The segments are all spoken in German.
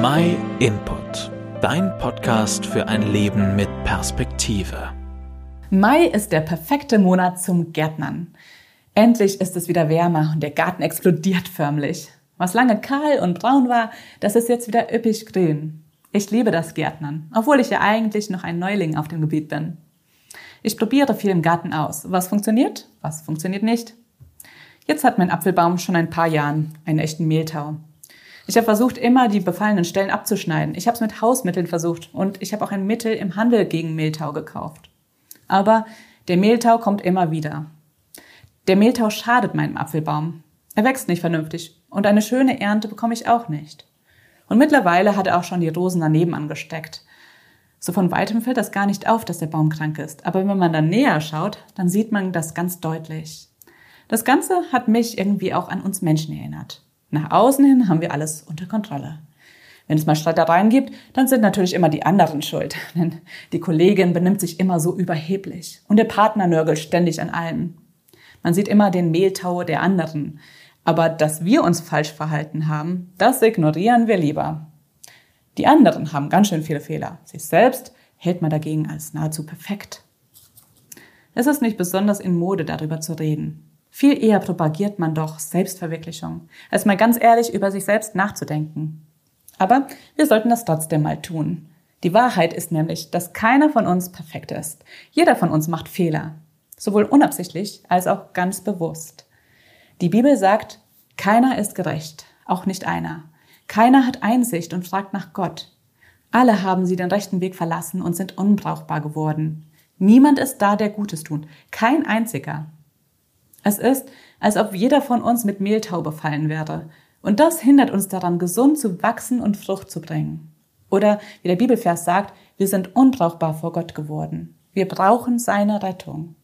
My Input, dein Podcast für ein Leben mit Perspektive. Mai ist der perfekte Monat zum Gärtnern. Endlich ist es wieder wärmer und der Garten explodiert förmlich. Was lange kahl und braun war, das ist jetzt wieder üppig grün. Ich liebe das Gärtnern, obwohl ich ja eigentlich noch ein Neuling auf dem Gebiet bin. Ich probiere viel im Garten aus. Was funktioniert, was funktioniert nicht. Jetzt hat mein Apfelbaum schon ein paar Jahren einen echten Mehltau. Ich habe versucht, immer die befallenen Stellen abzuschneiden. Ich habe es mit Hausmitteln versucht und ich habe auch ein Mittel im Handel gegen Mehltau gekauft. Aber der Mehltau kommt immer wieder. Der Mehltau schadet meinem Apfelbaum. Er wächst nicht vernünftig und eine schöne Ernte bekomme ich auch nicht. Und mittlerweile hat er auch schon die Rosen daneben angesteckt. So von weitem fällt das gar nicht auf, dass der Baum krank ist. Aber wenn man dann näher schaut, dann sieht man das ganz deutlich. Das Ganze hat mich irgendwie auch an uns Menschen erinnert. Nach außen hin haben wir alles unter Kontrolle. Wenn es mal Streitereien gibt, dann sind natürlich immer die anderen schuld. Denn die Kollegin benimmt sich immer so überheblich und der Partner nörgelt ständig an allem. Man sieht immer den Mehltau der anderen. Aber dass wir uns falsch verhalten haben, das ignorieren wir lieber. Die anderen haben ganz schön viele Fehler. Sich selbst hält man dagegen als nahezu perfekt. Es ist nicht besonders in Mode, darüber zu reden. Viel eher propagiert man doch Selbstverwirklichung, als mal ganz ehrlich über sich selbst nachzudenken. Aber wir sollten das trotzdem mal tun. Die Wahrheit ist nämlich, dass keiner von uns perfekt ist. Jeder von uns macht Fehler, sowohl unabsichtlich als auch ganz bewusst. Die Bibel sagt, keiner ist gerecht, auch nicht einer. Keiner hat Einsicht und fragt nach Gott. Alle haben sie den rechten Weg verlassen und sind unbrauchbar geworden. Niemand ist da, der Gutes tut. Kein einziger. Es ist, als ob jeder von uns mit Mehltau befallen wäre. Und das hindert uns daran, gesund zu wachsen und Frucht zu bringen. Oder wie der Bibelvers sagt, wir sind unbrauchbar vor Gott geworden. Wir brauchen seine Rettung.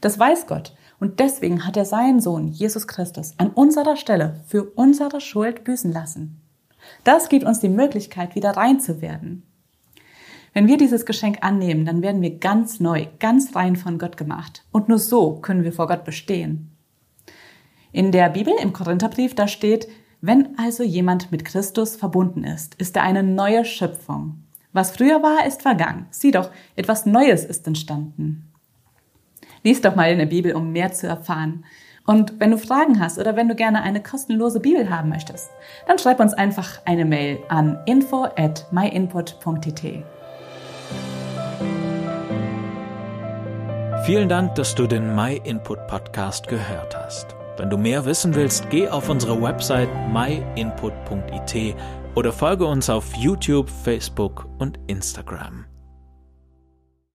Das weiß Gott. Und deswegen hat er seinen Sohn, Jesus Christus, an unserer Stelle für unsere Schuld büßen lassen. Das gibt uns die Möglichkeit, wieder rein zu werden. Wenn wir dieses Geschenk annehmen, dann werden wir ganz neu, ganz rein von Gott gemacht. Und nur so können wir vor Gott bestehen. In der Bibel, im Korintherbrief, da steht, wenn also jemand mit Christus verbunden ist, ist er eine neue Schöpfung. Was früher war, ist vergangen. Sieh doch, etwas Neues ist entstanden. Lies doch mal in der Bibel, um mehr zu erfahren. Und wenn du Fragen hast oder wenn du gerne eine kostenlose Bibel haben möchtest, dann schreib uns einfach eine Mail an info at myinput.tt. Vielen Dank, dass du den My Input Podcast gehört hast. Wenn du mehr wissen willst, geh auf unsere Website myinput.it oder folge uns auf YouTube, Facebook und Instagram.